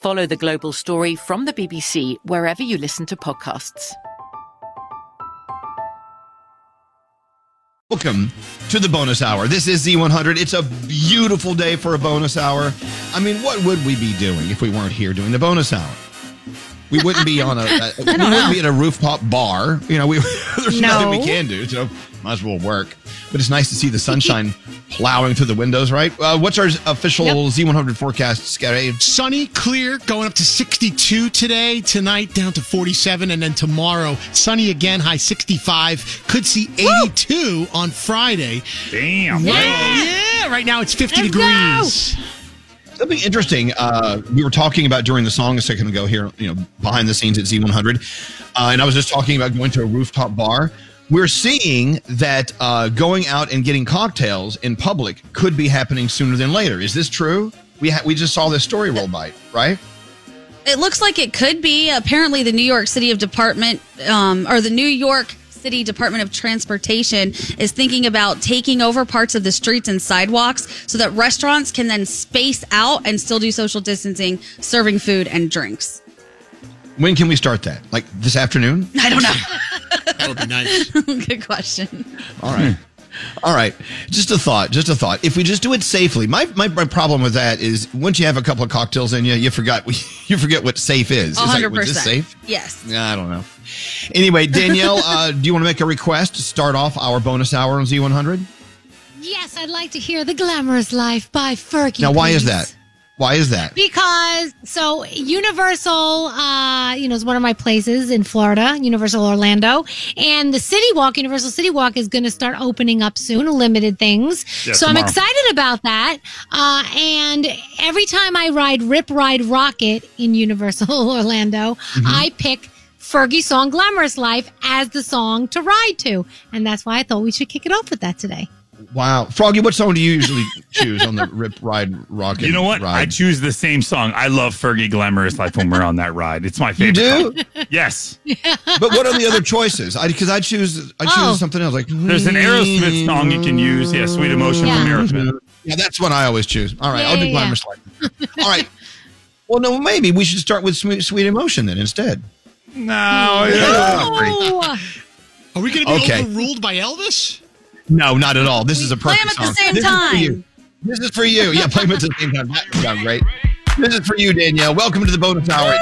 Follow the global story from the BBC wherever you listen to podcasts. Welcome to the bonus hour. This is Z100. It's a beautiful day for a bonus hour. I mean, what would we be doing if we weren't here doing the bonus hour? We wouldn't be on a, a uh, we wouldn't be at a rooftop bar. You know, we there's No. nothing we can do. So might as well work. But it's nice to see the sunshine plowing through the windows, right? Uh, what's our official Z100 forecast, Scary? Sunny, clear, going up to 62 today, tonight down to 47, and then tomorrow, sunny again, high 65. Could see 82 on Friday. Damn. Right, yeah, right now it's 50 degrees. Something interesting uh, we were talking about during the song a second ago here, you know, behind the scenes at Z100. Uh, and I was just talking about going to a rooftop bar. We're seeing that uh, going out and getting cocktails in public could be happening sooner than later. Is this true? We, ha- we just saw this story roll by, right? It looks like it could be. Apparently, the New York City of Department, um, or the New York City Department of Transportation is thinking about taking over parts of the streets and sidewalks so that restaurants can then space out and still do social distancing, serving food and drinks. When can we start that? Like this afternoon? I don't know. that would be nice. Good question. All right. All right. Just a thought. Just a thought. If we just do it safely, my, my, my problem with that is once you have a couple of cocktails in you, you forgot you forget what safe is. It's 100%. was this safe? Yes. I don't know. Anyway, Danielle, uh, do you want to make a request to start off our bonus hour on Z100? Yes, I'd like to hear The Glamorous Life by Fergie. Now, why is that? Why is that? Because so Universal, uh, you know, is one of my places in Florida, Universal Orlando, and the City Walk, Universal City Walk, is going to start opening up soon, limited things. Yeah, so I'm excited about that. Uh, and every time I ride Rip Ride Rockit in Universal Orlando, I pick. Fergie song Glamorous Life as the song to ride to. And that's why I thought we should kick it off with that today. Wow, Froggy, what song do you usually choose on the Rip Ride Rockit? You know what? I choose the same song. I love Fergie Glamorous Life when we're on that ride. It's my favorite. You favorite. do? song. Yes. but what are the other choices? I because I choose I choose Oh. something else. Like There's an Aerosmith mm-hmm. song you can use. Yeah, Sweet Emotion Yeah. from Aerosmith. Yeah, that's what I always choose. All right, Yeah, I'll do yeah, Glamorous Life. All right. Well, no, maybe we should start with Sweet, sweet Emotion then instead. No. yeah. Oh, Are we going to be Okay. overruled by Elvis? No, not at all. This is a perfect Play perfect 'em at the song. same this Is for time. you. This is for you. Yeah, play them at the same time. That would sound great. This is for you, Danielle. Welcome to the bonus hour.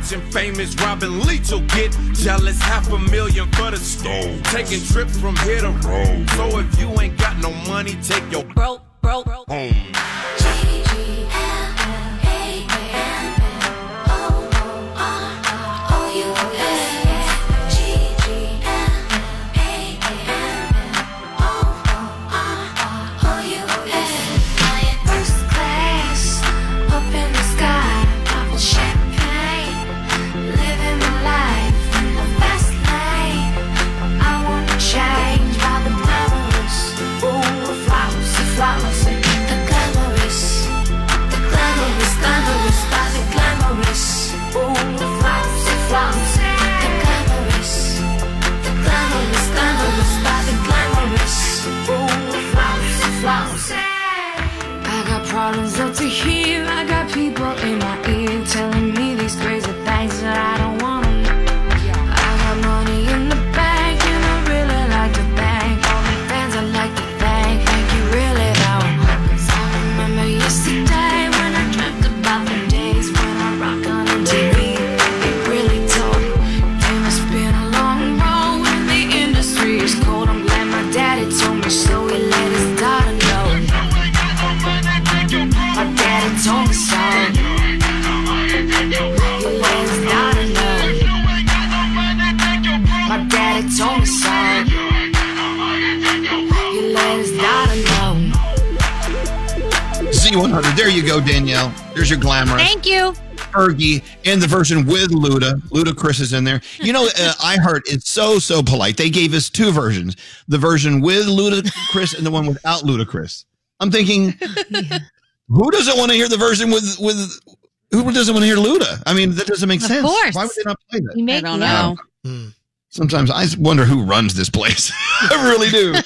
Rich and famous, Robin Leach will get jealous. Half a million for the stove. Taking trips from here to Rome. So if you ain't got no money, take your broke, There's your glamour. thank you. Fergie and the version with Luda. Ludacris is in there. You know, uh, iHeart is so so polite. They gave us two versions: the version with Ludacris and the one without Ludacris. I'm thinking, who doesn't want to hear the version with with? Who doesn't want to hear Luda? I mean, that doesn't make Of sense. course. Why would they not play that? You make, I don't yeah. know. Sometimes I wonder who runs this place. I really do.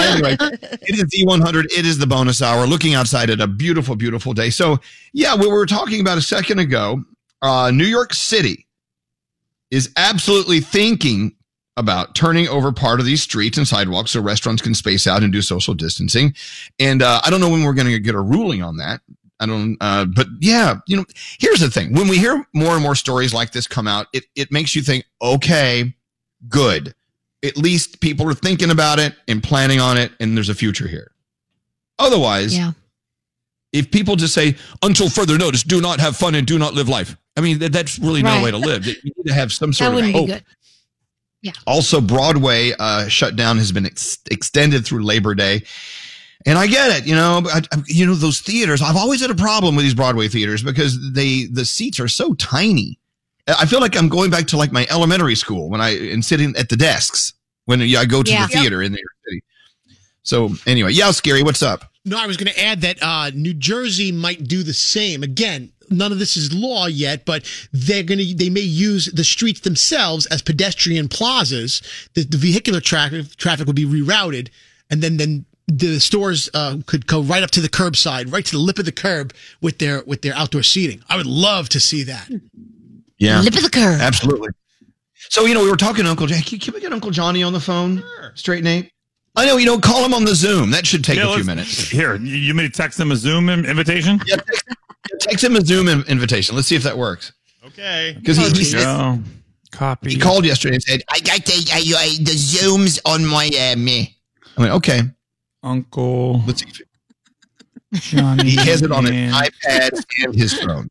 Anyway, it is Z100. It is the bonus hour. Looking outside at a beautiful, beautiful day. So, yeah, what we were talking about a second ago, uh, New York City is absolutely thinking about turning over part of these streets and sidewalks so restaurants can space out and do social distancing. And uh, I don't know when we're going to get a ruling on that. I don't, uh, but yeah, you know, here's the thing. When we hear more and more stories like this come out, it, it makes you think, okay, good. At least people are thinking about it and planning on it, and there's a future here. Otherwise, Yeah. if people just say, until further notice, do not have fun and do not live life. I mean, that, that's really no way to live. You need to have some sort of hope. Yeah. Also, Broadway uh, shutdown has been ex- extended through Labor Day. And I get it, you know, I, I- you know, those theaters, I've always had a problem with these Broadway theaters because they, the seats are so tiny. I feel like I'm going back to like my elementary school when I, and sitting at the desks when I go to Yeah. the theater in New York City. So anyway, yeah, Scary, what's up? No, I was going to add that uh, New Jersey might do the same. Again, none of this is law yet, but they're going to they may use the streets themselves as pedestrian plazas. The, the vehicular traffic traffic would be rerouted, and then then the stores uh, could go right up to the curbside, right to the lip of the curb with their with their outdoor seating. I would love to see that. Yeah. Lip of the curve. Absolutely. So, you know, we were talking to Uncle Jack. Can, can we get Uncle Johnny on the phone? Straight Nate? I know, you know, call him on the Zoom. That should take Yeah, a few minutes. Here, you you may text him a Zoom invitation? Yeah, text, text him a Zoom invitation. Let's see if that works. Okay. Because he, he, said- Go. Copy. he called yesterday and said, I got the, I, I, the Zooms on my uh, me. I went, okay. Uncle Let's see. If Johnny. he has it on his and- iPad and his phone.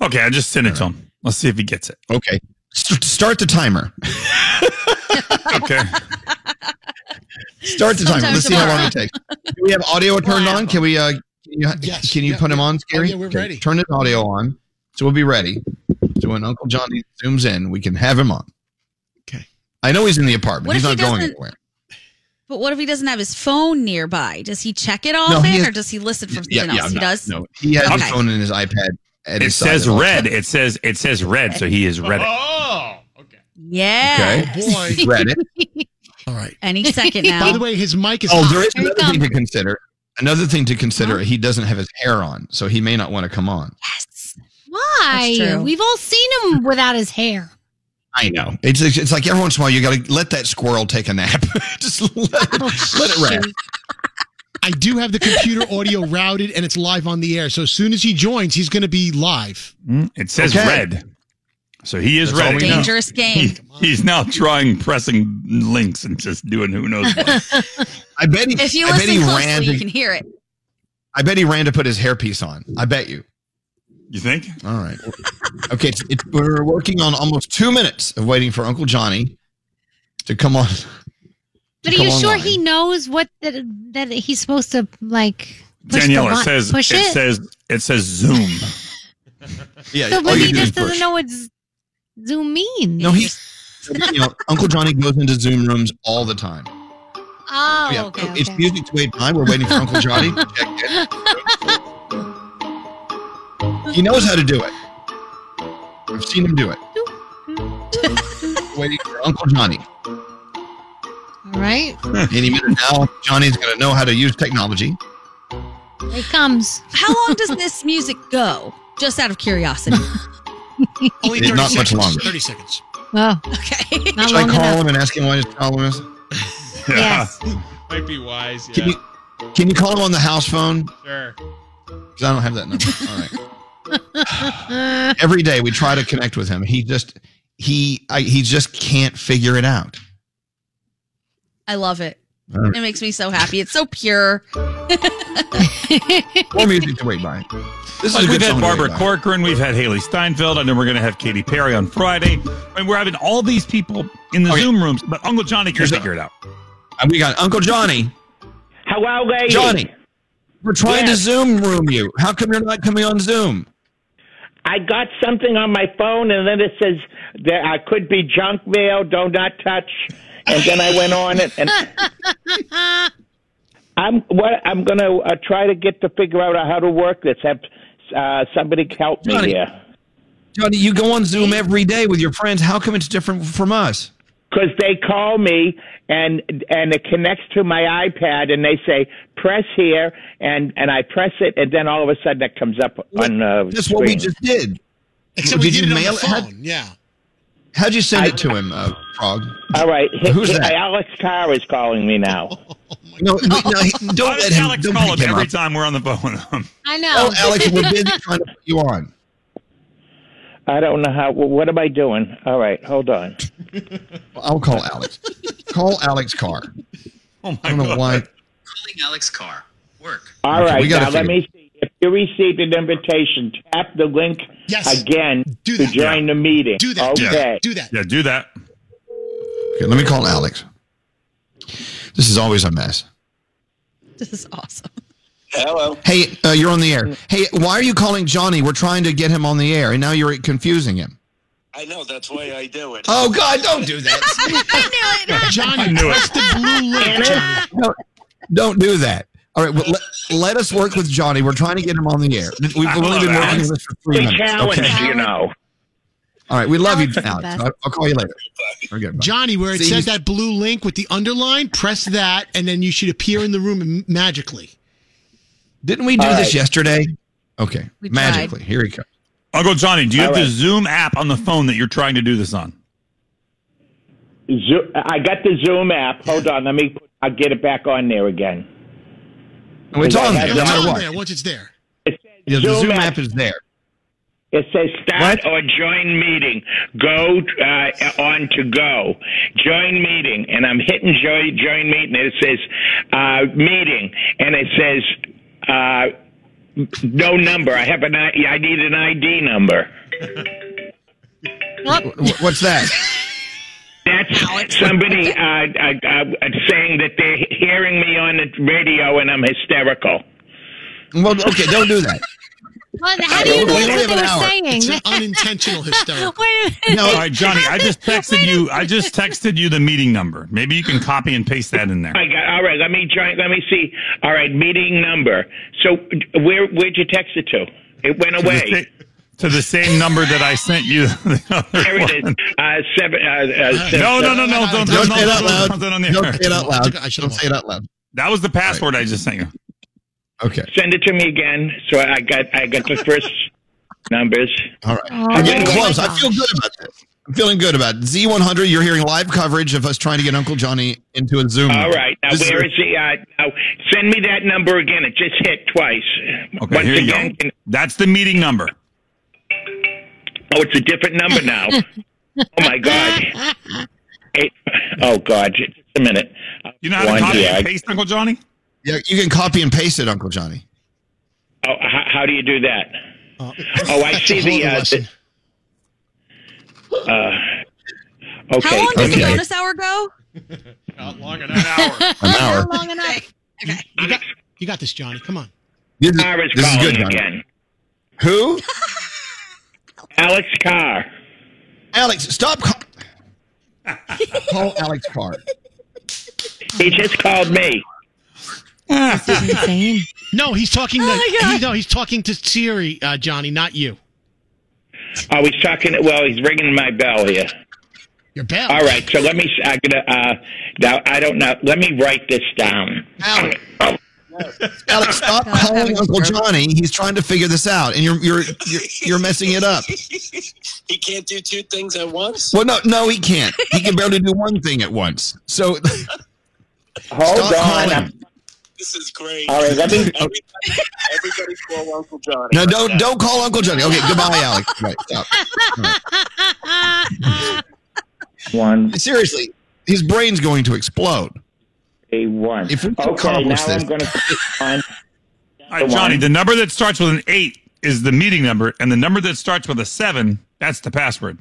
Okay, I just sent it to him. Let's see if he gets it. Okay. S- start the timer. Okay. Start the timer. Let's see how long it takes. Do we have audio turned on? Can we, uh, can you, Yes. can you Yeah, put him on, Scary? Oh, yeah, we're Okay, ready. Turn his audio on. So we'll be ready. So when Uncle Johnny zooms in, we can have him on. Okay. I know he's in the apartment. What he's if not he going doesn't- anywhere. But what if he doesn't have his phone nearby? Does he check it No, often, he has- or does he listen from something else? he no, does. No, he has his phone and his iPad. At It says red. It says it says red, so he is oh, oh, read it. Oh, okay. Yeah. Oh boy! Read it. All right. Any second now. By the way, his mic is. Oh, hot. there is another thing to consider. Another thing to consider. He doesn't have his hair on, so he may not want to come on. yes. Why? That's true. We've all seen him without his hair. I know. It's it's like every once in a while you got to let that squirrel take a nap. Just let it, oh, let it rest. I do have the computer audio routed and it's live on the air. So as soon as he joins, he's going to be live. Mm, It says Okay. red. So he is That's ready. we know. Dangerous game. He, he's now trying pressing links and just doing who knows what. I bet he. If you I bet he listen closely, ran. you can hear it. I bet he ran to put his hairpiece on. I bet you. You think? All right. Okay, it's, it's, we're working on almost two minutes of waiting for Uncle Johnny to come on. But are you sure online. he knows what that, that he's supposed to like? Push Danielle, the says push it, it. says it says Zoom. Yeah, so all maybe you he just doesn't push. know what Zoom means. No, he's You know, Uncle Johnny goes into Zoom rooms all the time. Oh, yeah, okay. it's okay. music to wait by. We're waiting for Uncle Johnny. He knows how to do it. I've seen him do it. waiting for Uncle Johnny. All right, Any minute now, Johnny's going to know how to use technology. here it comes. How long does this music go? Just out of curiosity. Only 30 not much seconds. longer. 30 seconds. Oh, Okay. not Should I long call enough. him and ask him what his problem is? Yes. Might be wise. Yeah. Can you can you call him on the house phone? Sure. Because I don't have that number. All right. Every day we try to connect with him. He just he I, he just can't figure it out. I love it. All right. It makes me so happy. It's so pure. More music to wait by. This Like is we've had Barbara wait. Corcoran, we've had Hailee Steinfeld, and then we're going to have Katy Perry on Friday. And we're having all these people in the oh, Okay. Zoom rooms, but Uncle Johnny can Here's a- figure it out. And we got Uncle Johnny. Hello, lady. Johnny, we're trying Yes. to Zoom room you. How come you're not coming on Zoom? I got something on my phone, and then it says there I could be junk mail. Do not touch. And then I went on it, and I'm what I'm going to uh, try to get to figure out how to work this. Have uh, somebody help me Johnny. here. Johnny, you go on Zoom every day with your friends. How come it's different from us? because they call me and and it connects to my iPad and they say press here and and I press it and then all of a sudden it comes up on uh, That's what we screen. just did. Except did we did you it on mail the it? Phone. Yeah. How'd you send it to him, uh, Frog? All right, Who's H- that? Alex Carr is calling me now. No, no, no, he- don't Why let him. Alex don't call pick him him every up. time we're on the phone with him? I know. Oh, Alex, we're busy trying to put you on. I don't know how. What am I doing? All right, hold on. I'll call Alex. call Alex Carr. Oh my I don't know God. why. Calling Alex Carr. Work. All Okay, right, we gotta now let me see. If you received an invitation, tap the link Yes. again Do to that. join the meeting. Do that. Okay. Do that. Yeah, do that. Okay, let me call Alex. This is always a mess. This is awesome. Hello. Hey, uh, you're on the air. Hey, why are you calling Johnny? We're trying to get him on the air, and now you're confusing him. I know that's why I do it. Oh God, don't do that. I knew it. Johnny, I knew it. press the blue link, Johnny. No, don't do that. All right, well, let, let us work with Johnny. We're trying to get him on the air. We've I only been it, working Alex. on this for three The minutes. challenge, Okay. you know. All right, we love Alex you, the Alex. I'll, I'll call you later. Okay. Johnny, where it See, says that blue link with the underline, press that, and then you should appear in the room magically. Didn't we do All this right. yesterday? Okay, We magically. Here he comes. Uncle Johnny, do you have All the. Zoom app on the phone that you're trying to do this on? Zo- I got the Zoom app. Hold on, let me. Put, I'll get it back on there again. Oh, it's on there, Yeah, no matter what. there once it's there. It says Yeah, the Zoom Zoom app. app is there. It says start What? or join meeting. Go uh, on to go. Join meeting. And I'm hitting join, join meeting. And it says uh, meeting. And it says uh, no number. I have an I, I need an ID number. Wh- What's that? That's somebody uh, uh, uh, saying that they're hearing me on the radio and I'm hysterical. Well, okay, don't do that. Well, how do you know We only that's have what an they hour. were saying? It's an unintentional hysterical. Wait a minute. No, All right, Johnny, I just texted you. I just texted you the meeting number. Maybe you can copy and paste that in there. I got all right. Let me join. Let me see. All right, meeting number. So where where'd you text it to? It went away. Sa- to the same number that I sent you. There it is. Uh, seven. Uh, uh, seven No, no, no, no! Don't, don't don't, say it out don't, loud. don't, don't Don't air. say it out loud. I should've Don't say it out loud. That was the password I just sent you. Okay. Send it to me again. So I got I got the first numbers. All right. Oh, We're getting close. I feel good about this. I'm feeling good about it. Z100. You're hearing live coverage of us trying to get Uncle Johnny into a Zoom. All right. Now This is- he? Uh, now send me that number again. It just hit twice. Okay, Once here you go. can- That's the meeting number. Oh, it's a different number now. oh my God. Eight, oh God. Just a minute. You know how to copy here. and paste, Uncle Johnny? Yeah, you can copy and paste it, Uncle Johnny. Oh, how, how do you do that? Uh, Oh, I see the. Uh, the uh, okay. How long does the bonus hour go? Not long in an hour. An hour. Not long enough. You got, you got this, Johnny. Come on. This is, Carr this is calling good, Johnny. again. Who? Alex Carr. Alex, stop. Call, call Alex Carr. He just called me. This is insane. No, he's talking. Oh to, my God. he- no, he's talking to Siri, uh, Johnny, not you. Oh, he's talking. Well, he's ringing my bell here. Your bell. All right. So let me. I'm gonna. Uh, now I don't know. Let me write this down. Alex. Alex, stop calling Uncle. Johnny. He's trying to figure this out, and you're you're you're, you're messing it up. he can't do two things at once. Well, no, no, he can't. He can barely do one thing at once. So hold stop on. calling. This is great. All right. Let me. Everybody, everybody call Uncle Johnny. No, right don't now. don't call Uncle Johnny. Okay, goodbye, Alex. Right, stop. One. Seriously, his brain's going to explode. A one. If we can okay. Now accomplish this- I'm gonna. put this on. All right, Johnny, the number that starts with an eight is the meeting number, and the number that starts with a seven, that's the password.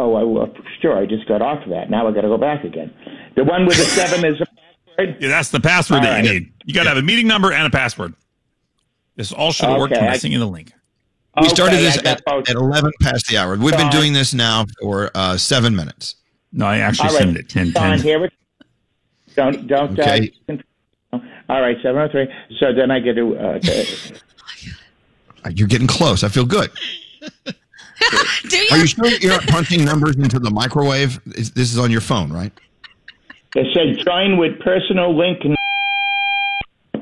Oh, I, well, sure. I just got off of that. Now I got to go back again. The one with the seven is. Yeah, that's the password All that you need. You got to have a meeting number and a password. This all should have worked Okay, when I I- sent you the link. We started Okay, this at, at 11 past the hour. We've been doing this now for uh, seven minutes. No, I actually All right. sent it at 10 Don, here it. Don't don't. Okay. Uh, all right, seven oh three. So then I get to. Uh, Uh, You're getting close. I feel good. Do you? Are you sure you're not punching numbers into the microwave? Is- This is on your phone, right? it said join with personal link. n-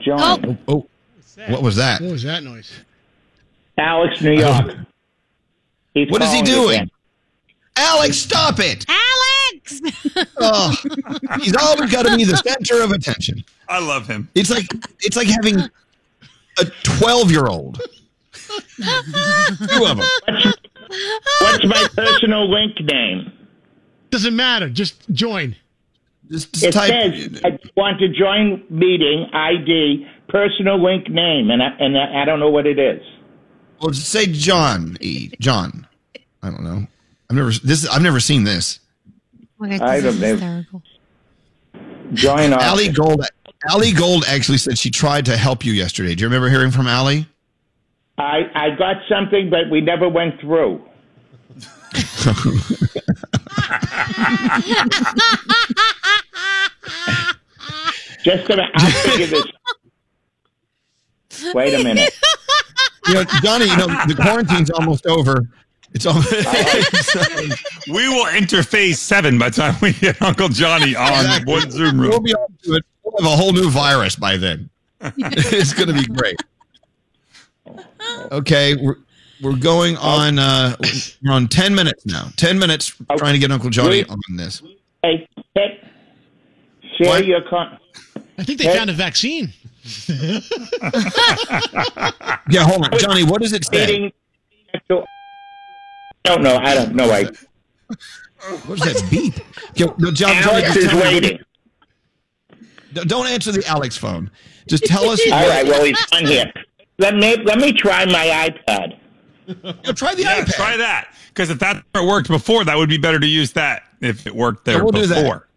Join. Oh, oh. what was that? What was that noise? Alex, New York. He's What is he doing? again. Alex, stop it! Alex! Oh, he's always got to be the center of attention. I love him. It's like it's like having a 12 year old. Two of them. What's my personal link name? Doesn't matter. Just join. Just, It says I want to join meeting ID personal link name, and I, and I I don't know what it is. Well, just say John E. John. I don't know. I've never this. I've never seen this. I don't know. Join off. Allie Gold. Allie Gold actually said she tried to help you yesterday. Do you remember hearing from Allie? I I got something, but we never went through. Just gonna. I'll figure this. Wait a minute. You know, Johnny. You know the quarantine's almost over. It's all. We will interface seven by the time we get Uncle Johnny on one Zoom room. We'll be on to it. We'll have a whole new virus by then. it's going to be great. Okay, we're we're going on. Uh, we're on ten minutes now. Ten minutes trying to get Uncle Johnny on this. Hey, hit. Share your con. I think they Hey. found a vaccine. Yeah, hold on, Johnny. What does it say? Meeting. I don't know. I don't know. I. What does that beep? Okay, no, John, Alex just is tell me- waiting. Don't answer the Alex phone. Just tell us. All right. Well, he's on here. Let me let me try my iPad. try the yeah, iPad. try that. Because if that worked before, that would be better to use that if it worked there we'll before.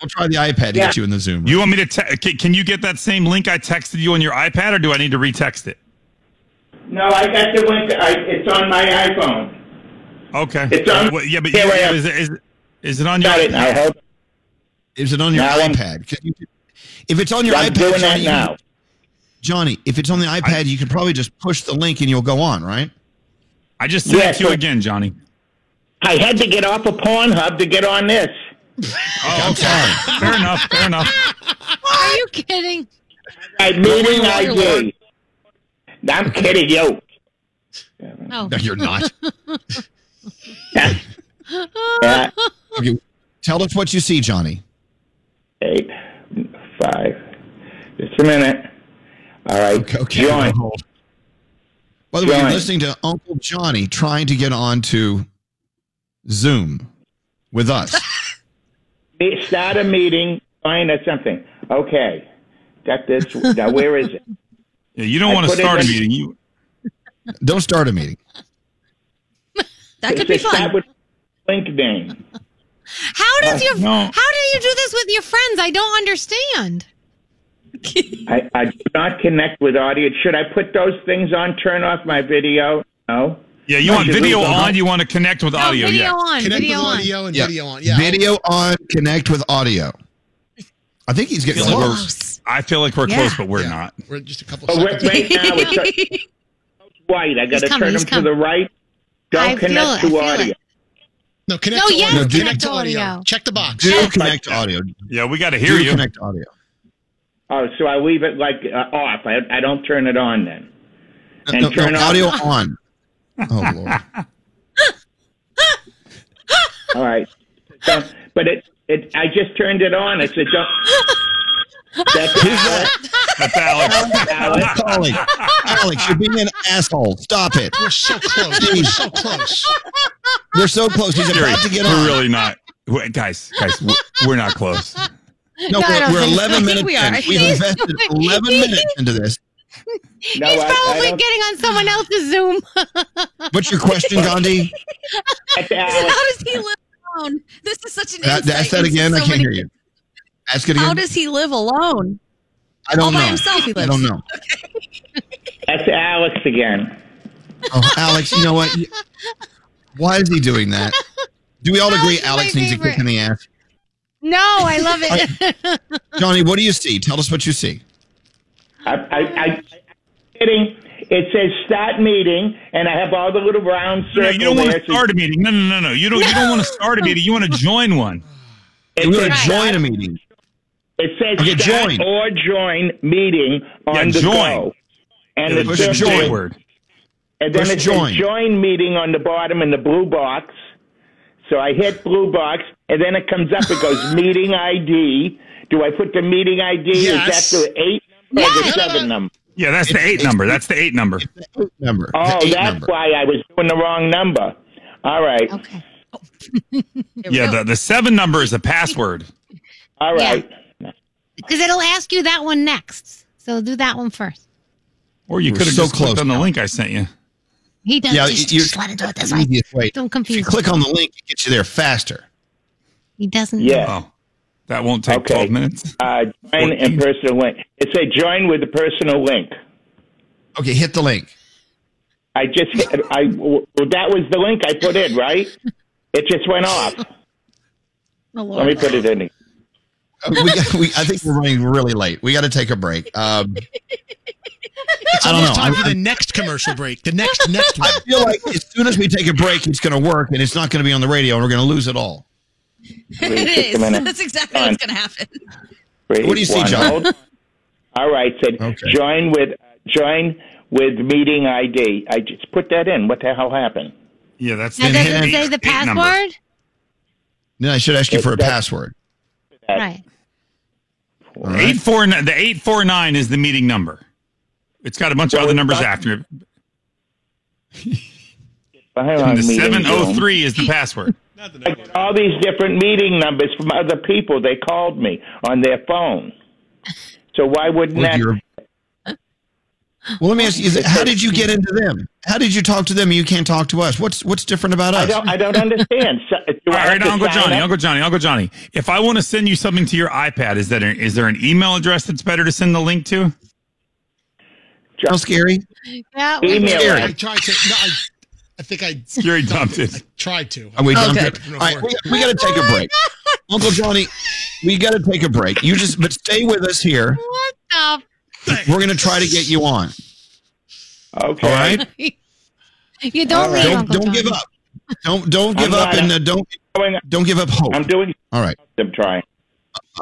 We'll try the iPad to Yeah. get you in the Zoom. You want me to? Te- can, can you get that same link I texted you on your iPad, or do I need to retext it? No, I got the link. I, it's on my iPhone. Okay. It's on- Well, yeah, but Here you, I am. is, it- is it on your? Got it. I hope. Is it on your Now I'm- iPad? 'Cause you- if it's on your I'm iPad, doing Johnny, you- now. Johnny, if it's on the iPad, you can probably just push the link and you'll go on, right? I just sent Yeah, it to you again, Johnny. I had to get off of Pornhub to get on this. Oh, okay. fair enough. Fair enough. Are you kidding? I meeting ID. I'm kidding you. Oh. No, you're not. Yeah. okay, tell us what you see, Johnny. Eight, five. Just a minute. All right. Okay, okay. Join. By the way, you're listening to Uncle Johnny trying to get on to Zoom with us. Me- Start a meeting. Find us something. Okay. Got this. Now, where is it? Yeah, you don't I want to start a meeting. You Don't start a meeting. That could be Just start fun. with link name. How does your no. how do you do this with your friends? I don't understand. I, I do not connect with audio. Should I put those things on? Turn off my video? No. yeah, you I want video leave them on. You want to connect with No, audio. video yeah. on. Connect video with on. audio and Yeah. video on. Yeah. Video on, connect with audio. I think he's getting feel, like close. we're, I feel like we're Yeah. close, but we're Yeah. not. We're just a couple But seconds. right now, it's white. I got to turn him to the right. Don't I feel connect it, I to feel audio. it. No, connect No, to yes, audio. connect Connect to to audio. audio. Check the box. Do connect audio. Yeah, we got to hear Do you. connect audio. Oh, so I leave it like uh, off. I, I don't turn it on then. No, And no, turn no, off- audio on. Oh Lord. All right. So, but it, it, I just turned it on. I said, don't. That's Who's that? That's Alex. Alex. Alex, Alex, you're being an asshole. Stop it. We're so close. We're so close. We're so close. He's Jerry, about to get we're on. really not. Wait, guys, guys, we're, we're not close. No, No, we're, we're think so. 11 minutes we in. are. We've He's invested doing- 11 minutes into this. No, He's I- I probably don't- getting on someone else's Zoom. What's your question, Gandhi? How does he live alone? This is such an That, insight ask that into again. I can't many- hear you. Ask it How does he live alone? I don't all by know. himself he I lives. don't know. That's Alex again. Oh, Alex, you know what? You- Why is he doing that? Do we all agree Alex is Alex my needs a kick in the ass? No, I love it. Johnny, what do you see? Tell us what you see. I, I, I kidding. It says start meeting, and I have all the little round No, circles. you don't want there. to start a meeting. No, no, no, no. You don't. You don't want to start a meeting. You want to join one. It We want says to join a meeting. It says Okay, start join. or join meeting on Yeah, the join. go. And Yeah, it push join join. word. And then Push it join. says join meeting on the bottom in the blue box. So I hit blue box, and then it comes up. It goes meeting ID. Do I put the meeting ID? Yes. Is that the eight number or the seven number? Yeah, that's the eight number. That's the eight number. Number. Oh, the eight that's number. why I was doing the wrong number. All right. Okay. Yeah, the, the seven number is a password. All right. Because it'll ask you that one next. So do that one first. Or you could have so just clicked on the now. link I sent you. He does. Yeah, just, you- just let it do it this way. Way. Don't If you confuse. click on the link, it gets you there faster. He doesn't. Yeah. Oh, that won't take Okay. 12 minutes. Uh, join and personal link. It said join with the personal link. Okay, hit the link. I just hit, I well, that was the link I put in, right? It just went off. Oh, Let me put it in. Again. We, got, we, I think we're running really late. We got to take a break. Um, It's I don't almost know. time I- for the next commercial break. The next next one. I feel like as soon as we take a break, it's going to work, and it's not going to be on the radio, and we're going to lose it all. Wait It just a is. minute. That's exactly what's going to happen. Wait, What do you see. John? All right, said Okay. join with join with meeting ID. I just put that in. What the hell happened? Yeah, that's Now, the does eight- it say the eight number. password? Then I should ask you for a password. Right. All right. Eight four nine. The eight four nine is the meeting number. It's got a bunch of other numbers not- after it. Hang the meeting seven oh room. three is the password. I got all these different meeting numbers from other people. They called me on their phone. So why wouldn't Well, that? you're- well, let me ask you: it- How did you get into them? How did you talk to them? You can't talk to us. What's what's different about I us? don't. I don't understand. So, do All I right, to Uncle Johnny, up? Uncle Johnny, Uncle Johnny. If I want to send you something to your iPad, is that a, is there an email address that's better to send the link to? Sounds scary. Yeah. we- Email Scary. I tried to. No, I, I think I Scary dumped it. I tried to. Are we Oh, done? good. All right, we, we got to take a break. Uncle Johnny, we got to take a break. You just, but stay with us here. What the? We're going to try to get you on. Okay. All right. You don't All leave, right. Don't don't give up. Don't don't give I'm up not- and uh, don't Going- don't give up hope. I'm doing. All right. I'm trying.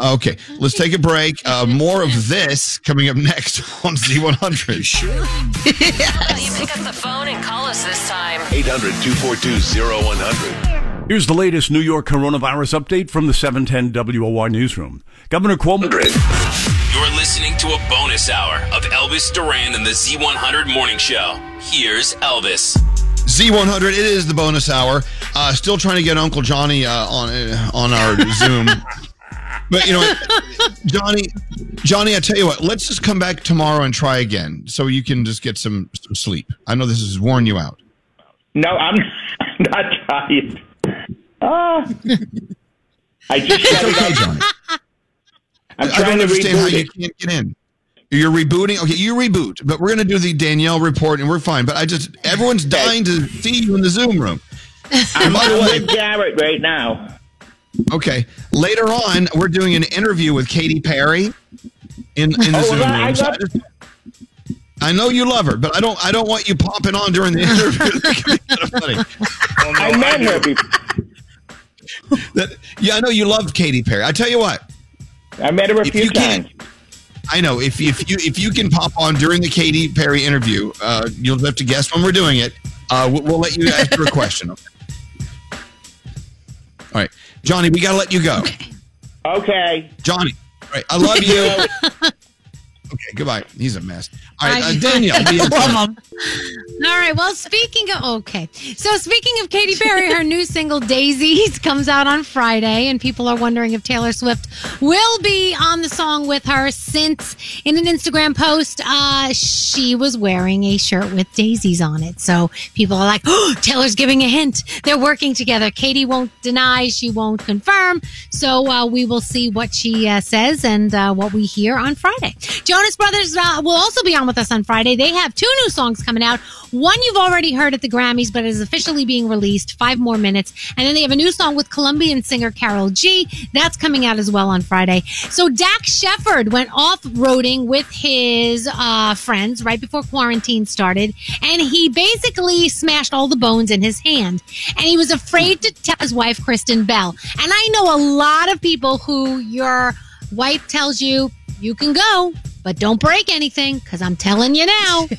Okay. Let's take a break. Uh, more of this coming up next on Z100. Sure. You pick up the phone and call us this time. 800 242 0100. Here's the latest New York coronavirus update from the 710 WOR newsroom. Governor Cuomo. You're listening to a bonus hour of Elvis Duran and the Z100 Morning Show. Here's Elvis. Z100. It is the bonus hour. Uh, still trying to get Uncle Johnny uh, on uh, on our Zoom. But you know. Johnny, Johnny, I tell you what. Let's just come back tomorrow and try again, so you can just get some, some sleep. I know this has worn you out. No, I'm not tired. Ah. I just It's okay. Johnny. I'm I don't to understand how reboot you it. can't get in. You're rebooting. Okay, you reboot, but we're going to do the Danielle report, and we're fine. But I just everyone's dying to see you in the Zoom room. I'm, by the I'm way- with Garrett right now. Okay, later on, we're doing an interview with Katy Perry in in the Oh, Zoom well, I room. So I, just- I know you love her, but I don't. I don't want you popping on during the interview. That could be kind of funny. I met her before. That, yeah, I know you love Katy Perry. I tell you what, I met her a if few times. I know if if you if you can pop on during the Katy Perry interview, uh, you'll have to guess when we're doing it. Uh, we'll, we'll let you ask her a question. Okay? All right, Johnny, we got to let you go. Okay. Johnny, all right, I love you. Okay, goodbye. He's a mess. All right, uh, Danielle. be in touch. All right. Well, speaking of okay, so speaking of Katy Perry, her new single "Daisies" comes out on Friday, and people are wondering if Taylor Swift will be on the song with her. Since in an Instagram post, uh, she was wearing a shirt with daisies on it, so people are like, "Oh, Taylor's giving a hint. They're working together." Katy won't deny, she won't confirm. So uh, we will see what she uh, says and uh, what we hear on Friday. Jonas Brothers uh, will also be on with us on Friday. They have two new songs coming out. One you've already heard at the Grammys, but is officially being released. Five more minutes, and then they have a new song with Colombian singer Karol G. That's coming out as well on Friday. So Dax Shepard went off roading with his uh, friends right before quarantine started, and he basically smashed all the bones in his hand, and he was afraid to tell his wife Kristen Bell. And I know a lot of people who your wife tells you you can go, but don't break anything because I'm telling you now.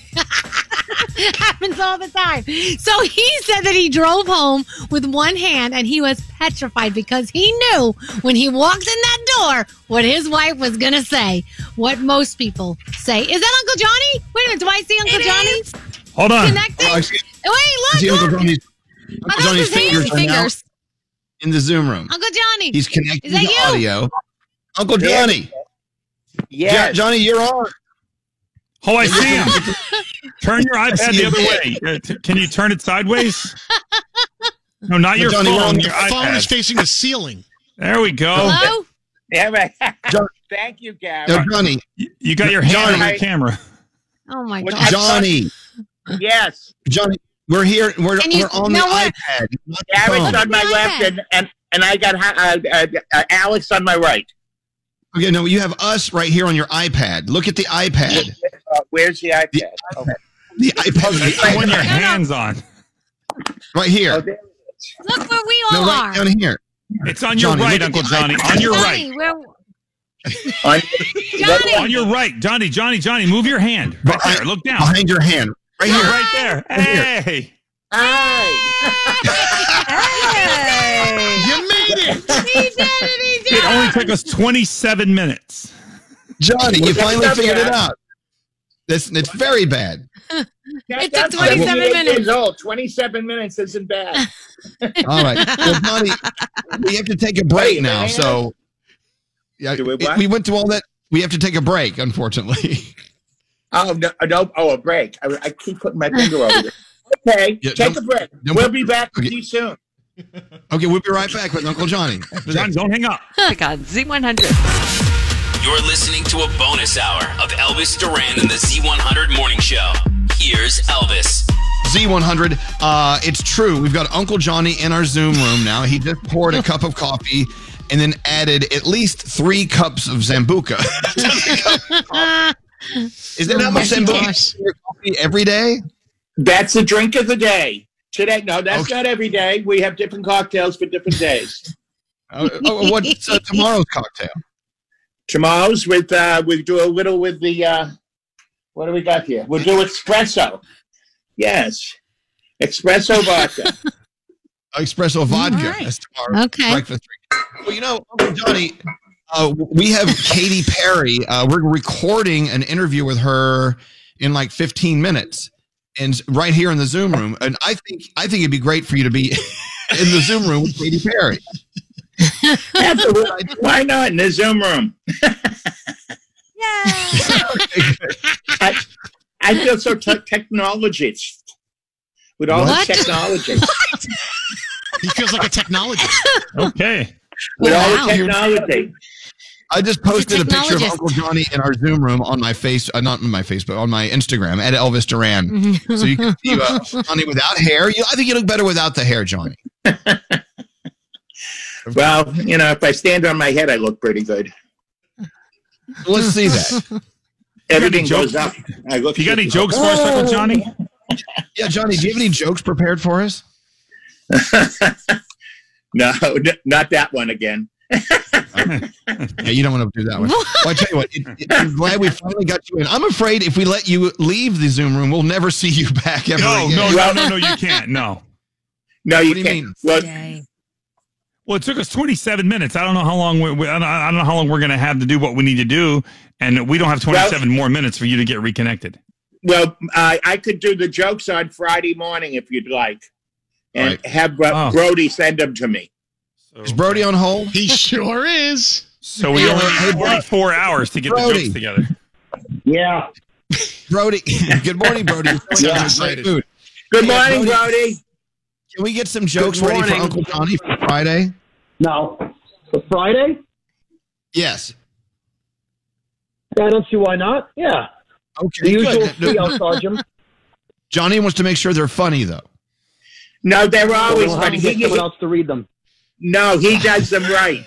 happens all the time. So he said that he drove home with one hand and he was petrified because he knew when he walked in that door what his wife was going to say. What most people say. Is that Uncle Johnny? Wait a minute. Do I see Uncle Johnny? Hold on. Connecting? Oh, I see- Wait, see look, Uncle look. Johnny's, Oh, Uncle Johnny's fingers, Fingers. in the Zoom room. Uncle Johnny. He's connecting Is the you? audio. Uncle Johnny. Yes. Jo- Johnny, you're on. Oh, I see him. turn your iPad the other way. Uh, Can you turn it sideways? No, not No, your Johnny, phone. on Your the phone is facing the ceiling. There we go. Hello? Yeah, right. John- Thank you, Gary. No, Johnny. You got your hand on Johnny. your camera. Oh my God. Johnny. Yes. Johnny. We're here. We're, you- we're on no, the we're- iPad. not Gary's on my the left, and, and, and I got uh, uh, uh, Alex on my right. Okay, no, you have us right here on your iPad. Look at the iPad. Uh, where's the iPad? Okay. The iPad That's the one your hands on. right here. Oh, there it is. Look where we No, all right are. down here. It's on your Johnny, right, Uncle Johnny. iPad. On your Johnny, right. where, On- Johnny. On your right. Johnny, Johnny, Johnny, move your hand. Right there. Look down. Behind your hand. Right here. Right there. Hey, Hey. Hi. You made it. He did it. He did It only took us 27 minutes. Johnny, you finally not figured it bad. out. It's, it's very bad. That- It took 27 minutes. Years old. Twenty-seven minutes isn't bad. All right. Well, Johnny, we have to take a break Wait, now. hang So, yeah, we it- we went through all that. We have to take a break, unfortunately. Oh no! Uh, no oh, a break. I, I keep putting my finger over there. Okay, Yeah, take don't- a break. don't We'll put- be back okay. with you soon. Okay, we'll be right back with Uncle Johnny. Johnny, don't hang up. Pick on Z100. You're listening to a bonus hour of Elvis Duran and the Z100 Morning Show. Here's Elvis. Z100. Uh, it's true. We've got Uncle Johnny in our Zoom room now. He just poured a cup of coffee and then added at least three cups of Zambuca. Is that how much Oh my Zambuca in your coffee every day? That's the drink of the day. Today, no, that's Okay. not every day. We have different cocktails for different days. Uh, oh, what's uh, tomorrow's cocktail? Tomorrow's with uh, we do a little with the uh, what do we got here? We'll do espresso. Yes, espresso vodka. Espresso vodka. right. That's tomorrow. Okay. Breakfast. Well, you know, Uncle Johnny, uh, we have Katy Perry. Uh, we're recording an interview with her in like 15 minutes, and right here in the Zoom room. And I think I think it'd be great for you to be in the Zoom room with Katy Perry. Absolutely. Why not in the Zoom room? I, I feel so te- technologist with all What? the technology. He feels like a technologist. Okay. with all the technology. I just posted a picture of. Uncle Johnny in our Zoom room on my face, uh, not on my Facebook, on my Instagram at Elvis Duran. so you can see uh, Johnny without hair. You, I think you look better without the hair, Johnny. Well, you know, if I stand on my head, I look pretty good. Let's see that. Everything goes up. I look. You got any good. jokes for us, Uncle Johnny? Yeah, Johnny, do you have any jokes prepared for us? No, n- not that one again. Yeah, you don't want to do that one. Well, I tell you what, it, it- I'm glad we finally got you in. I'm afraid if we let you leave the Zoom room, we'll never see you back ever No, again. no, no, no, no, you can't. No. No, you What do you can't. mean? Well, Well, it took us 27 minutes. I don't know how long we, we, I don't know how long we're going to have to do what we need to do, and we don't have 27 more minutes for you to get reconnected. well, uh, I could do the jokes on Friday morning if you'd like, and Right. have Bro- Oh. Brody send them to me. Is Brody on hold? He sure is. So we only have 44 hours to get the jokes together. Yeah. Brody, good morning, Brody. Yeah. in a great mood. Good Yeah, morning, Brody. Brody. Can we get some jokes ready for. Uncle Johnny for Friday? No. For Friday? Yes. I don't see why not. Yeah. Okay, The usual good. three, I'll charge him. Johnny wants to make sure they're funny though. No, they're always funny. to get He- someone else to read them. No, he does them right.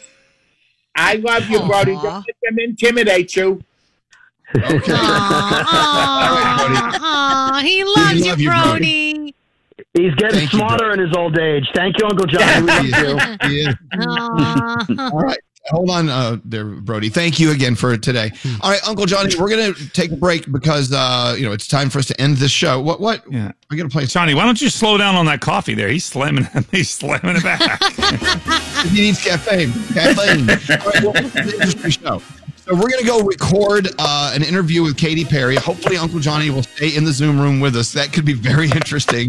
I love you, Brody. Don't let them intimidate you. Okay. Aw, he loves We you, love you, Brody. He's getting Thank you, smarter in his old age. Thank you, Uncle John. We love you. He is. All right. Hold on uh, there, Brody. Thank you again for today. All right, Uncle Johnny, we're going to take a break because, uh, you know, it's time for us to end this show. What, what? Yeah. We're going to play. Johnny, why don't you slow down on that coffee there? He's slamming he's slamming it back. he needs caffeine. Caffeine. All right, well, it's show. So we're going to go record uh, an interview with Katy Perry. Hopefully, Uncle Johnny will stay in the Zoom room with us. That could be very interesting.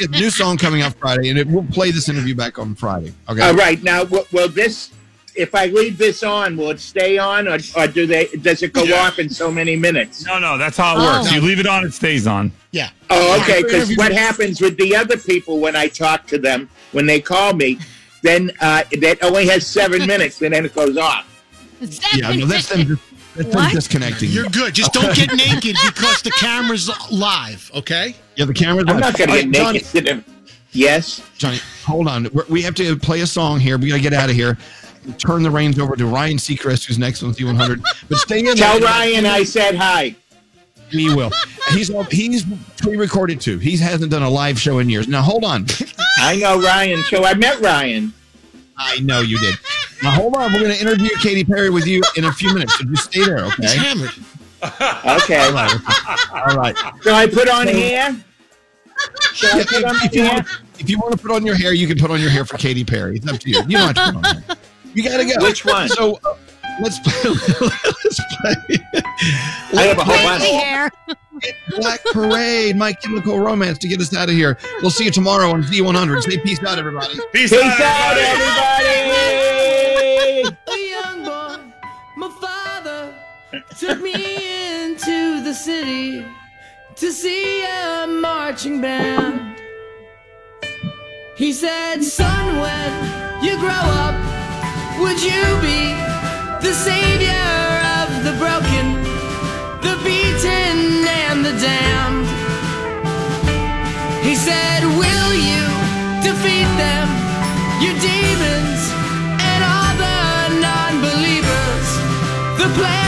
A new song coming out Friday, and it, we'll play this interview back on Friday. Okay. All right. Now, w- will this, if I leave this on, will it stay on or, or do they, does it go off in so many minutes? No, no, that's how it works. You leave it on, it stays on. Yeah. Oh, okay. Because what happens with the other people when I talk to them, when they call me, then uh, that only has seven minutes and then it goes off. Yeah, no, that's them, that's them disconnecting. You're good. Just don't get naked because the camera's live, okay? Yeah, the camera's I'm live. not going to get Johnny- naked. to. Yes. Johnny, hold on. We're, we have to play a song here. We got to get out of here. Turn the reins over to Ryan Seacrest, who's next on Z100. But stay in there. Tell there. Ryan I said hi. He will. He's he's pre-recorded too. He hasn't done a live show in years. Now hold on. I know Ryan. So I met Ryan. I know you did. Now hold on. We're going to interview Katy Perry with you in a few minutes. So just stay there, okay? He's hammered. Okay. All right. All right. So I put on hair. Should I Yeah, put on if, if you hair? want, if you want to put on your hair, you can put on your hair for Katy Perry. It's up to you. You don't have to put on hair. You got to go. Which one? So uh, let's play. let's play. I have a whole bunch. Hair. Black Parade, My Chemical Romance to get us out of here. We'll see you tomorrow on Z100. Say peace out, everybody. Peace, Peace out, everybody. A young boy, my father took me into the city to see a marching band. He said, Son, when you grow up, would you be the savior of the broken, the beaten, and the damned? He said, Will you defeat them, your demons, and all the non believers, the plans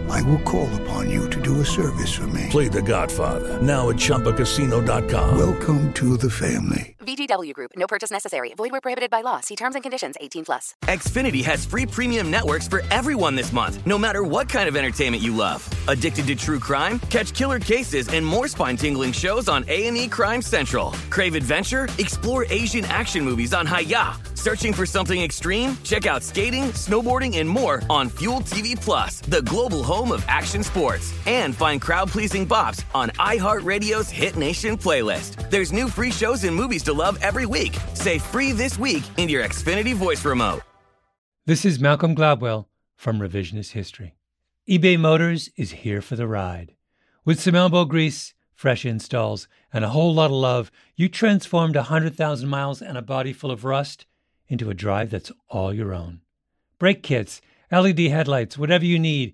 I will call upon you to do a service for me. Play The Godfather now at ChumbaCasino.com. Welcome to the family. VGW Group. No purchase necessary. Void where prohibited by law. See terms and conditions. 18 plus. Xfinity has free premium networks for everyone this month, no matter what kind of entertainment you love. Addicted to true crime? Catch killer cases and more spine-tingling shows on A&E Crime Central. Crave adventure? Explore Asian action movies on Hi-YAH. Searching for something extreme? Check out skating, snowboarding, and more on Fuel TV Plus, the global home of action sports. And find crowd-pleasing bops on iHeartRadio's Hit Nation playlist. There's new free shows and movies to love every week. Say free this week in your Xfinity voice remote. This is Malcolm Gladwell from Revisionist History. eBay Motors is here for the ride. With some elbow grease, fresh installs, and a whole lot of love, you transformed 100,000 miles and a body full of rust into a drive that's all your own. Brake kits, LED headlights, whatever you need,